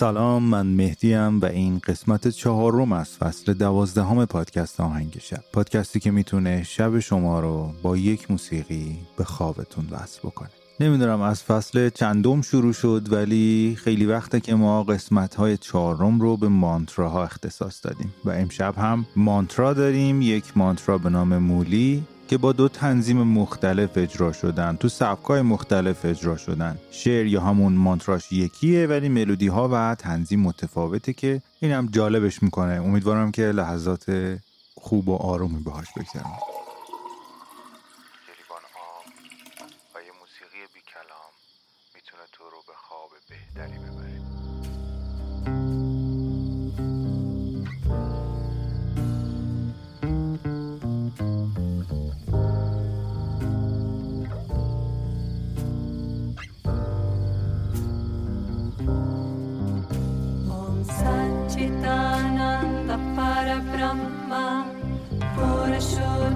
سلام من مهدیم و این قسمت چهارم از فصل دوازدهم پادکست آهنگ شب. پادکستی که می‌تونه شب شما رو با یک موسیقی به خوابتون وصل بکنه. نمی‌دونم از فصل چندم شروع شد ولی خیلی وقته که ما قسمت های چهارم رو به مانتراها اختصاص دادیم. و امشب هم مانترا داریم یک مانترا به نام مولی که با دو تنظیم مختلف اجرا شدن تو سبکای مختلف اجرا شدن. شعر یا همون مانتراش یکیه ولی ملودی ها و تنظیم متفاوته که اینم جالبش می‌کنه. امیدوارم که لحظات خوب و آرومی باهاش بگذرم mamma, ora sciogli.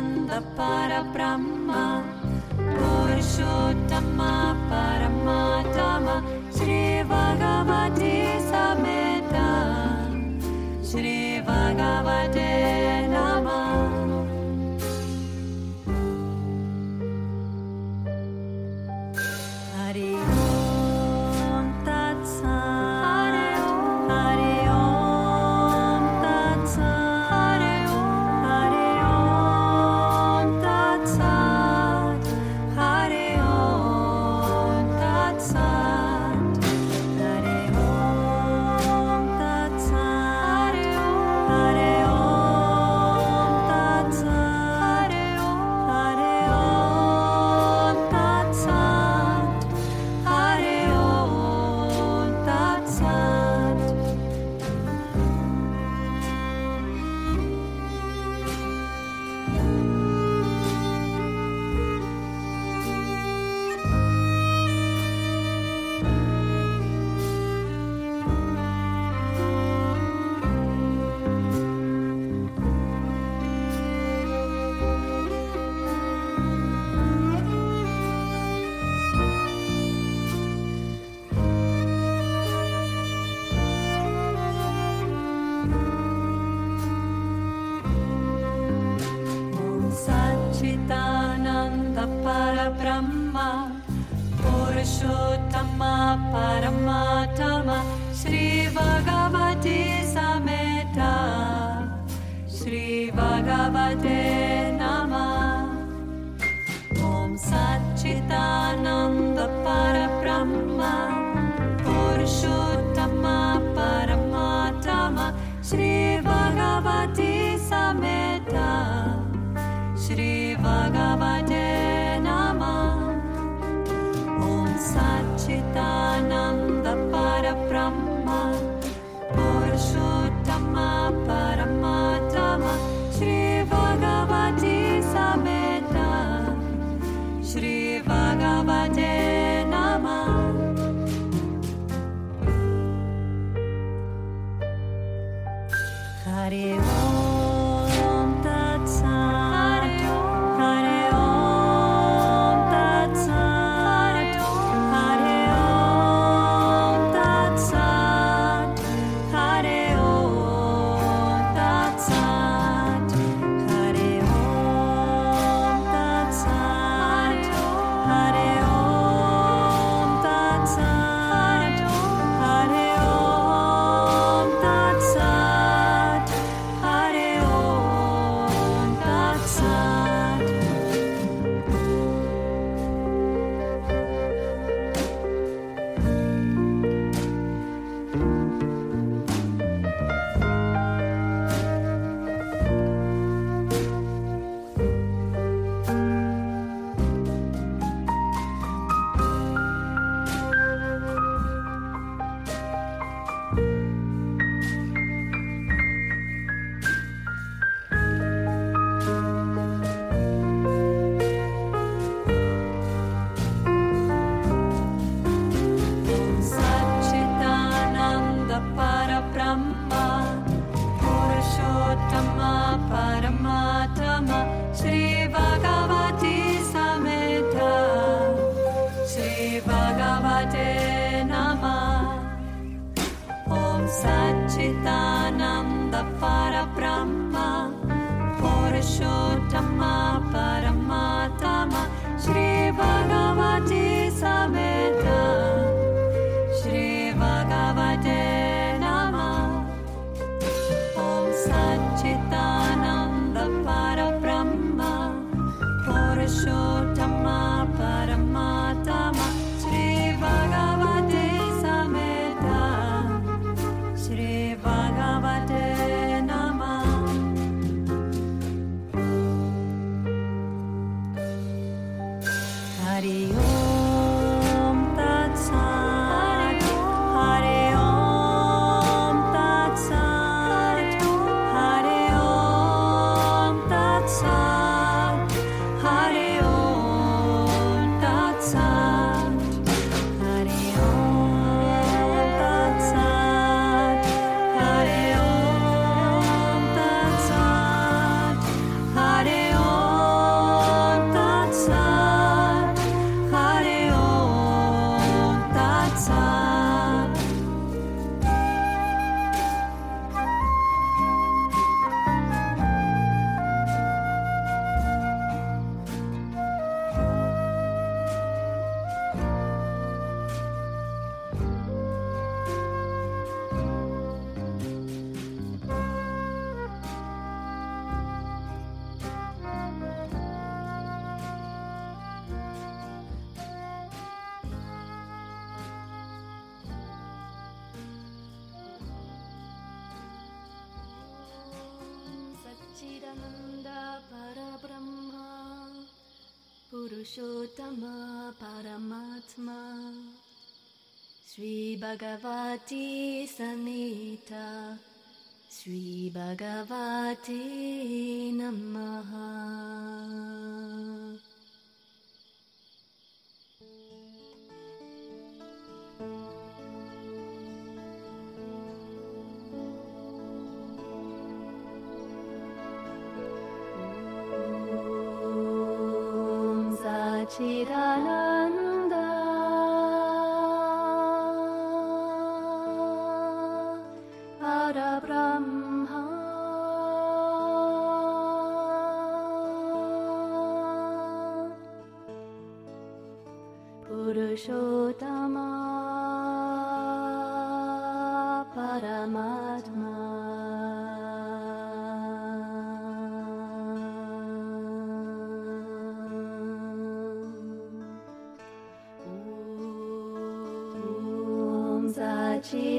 Satchitananda Parabrahma Purushottama Paramatama Shri Bhagavati Sameta Shri para Adiós. 있다. पुरुषोत्तम परमात्मा श्रीभगवती समेता श्रीभगवती नमः। 记得了。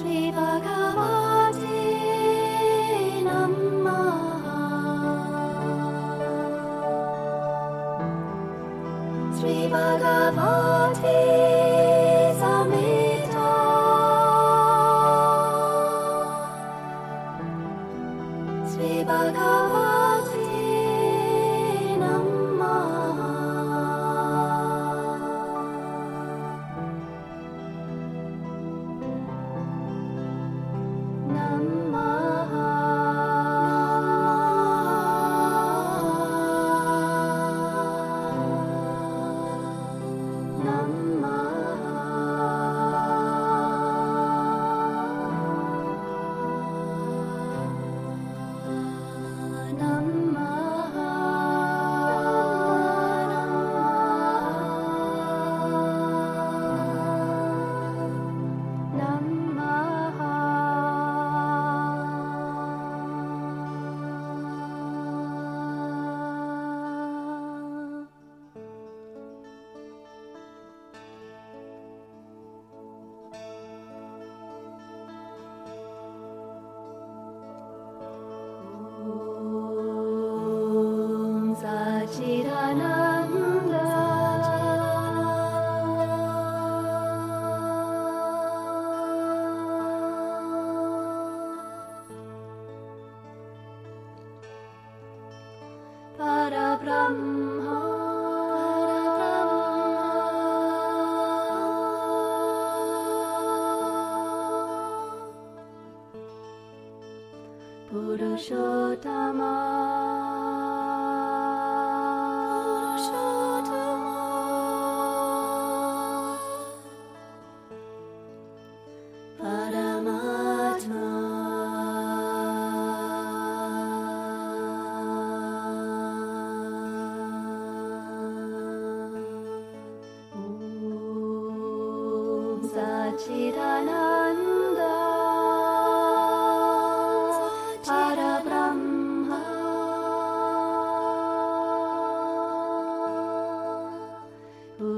sweet Gautama.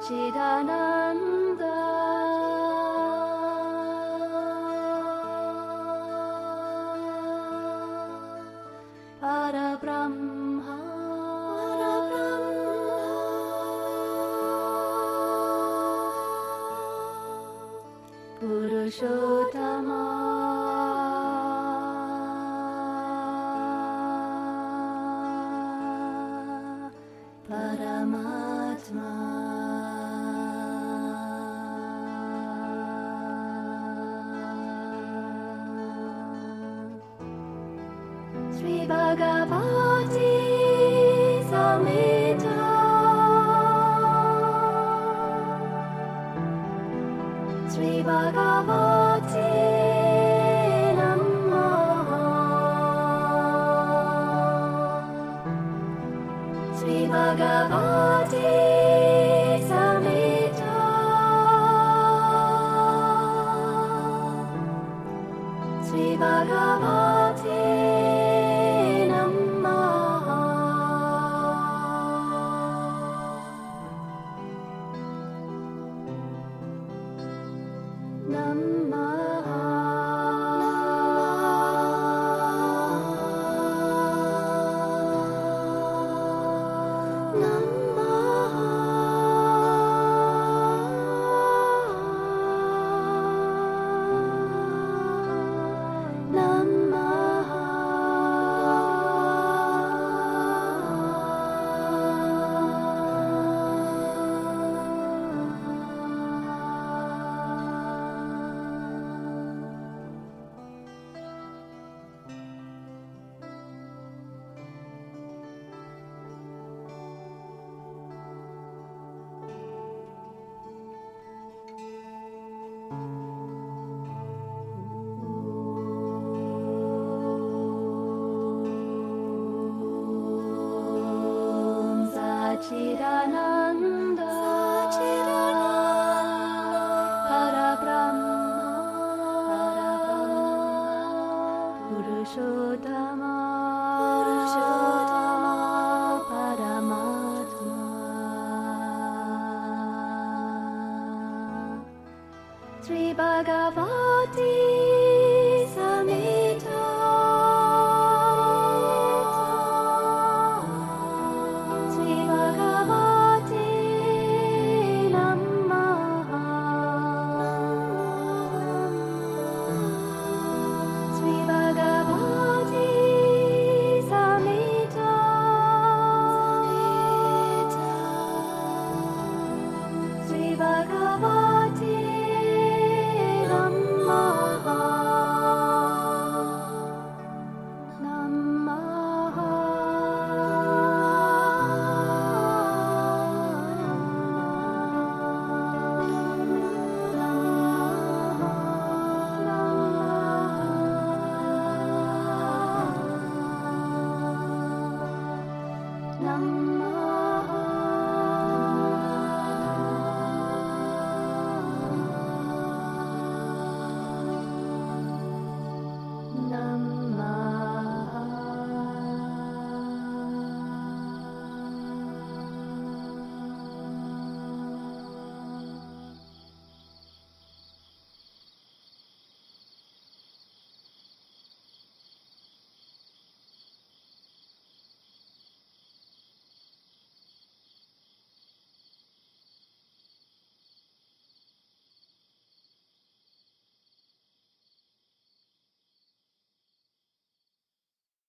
지나는 baga ba Purushottama Purushottama Paramatma. Sri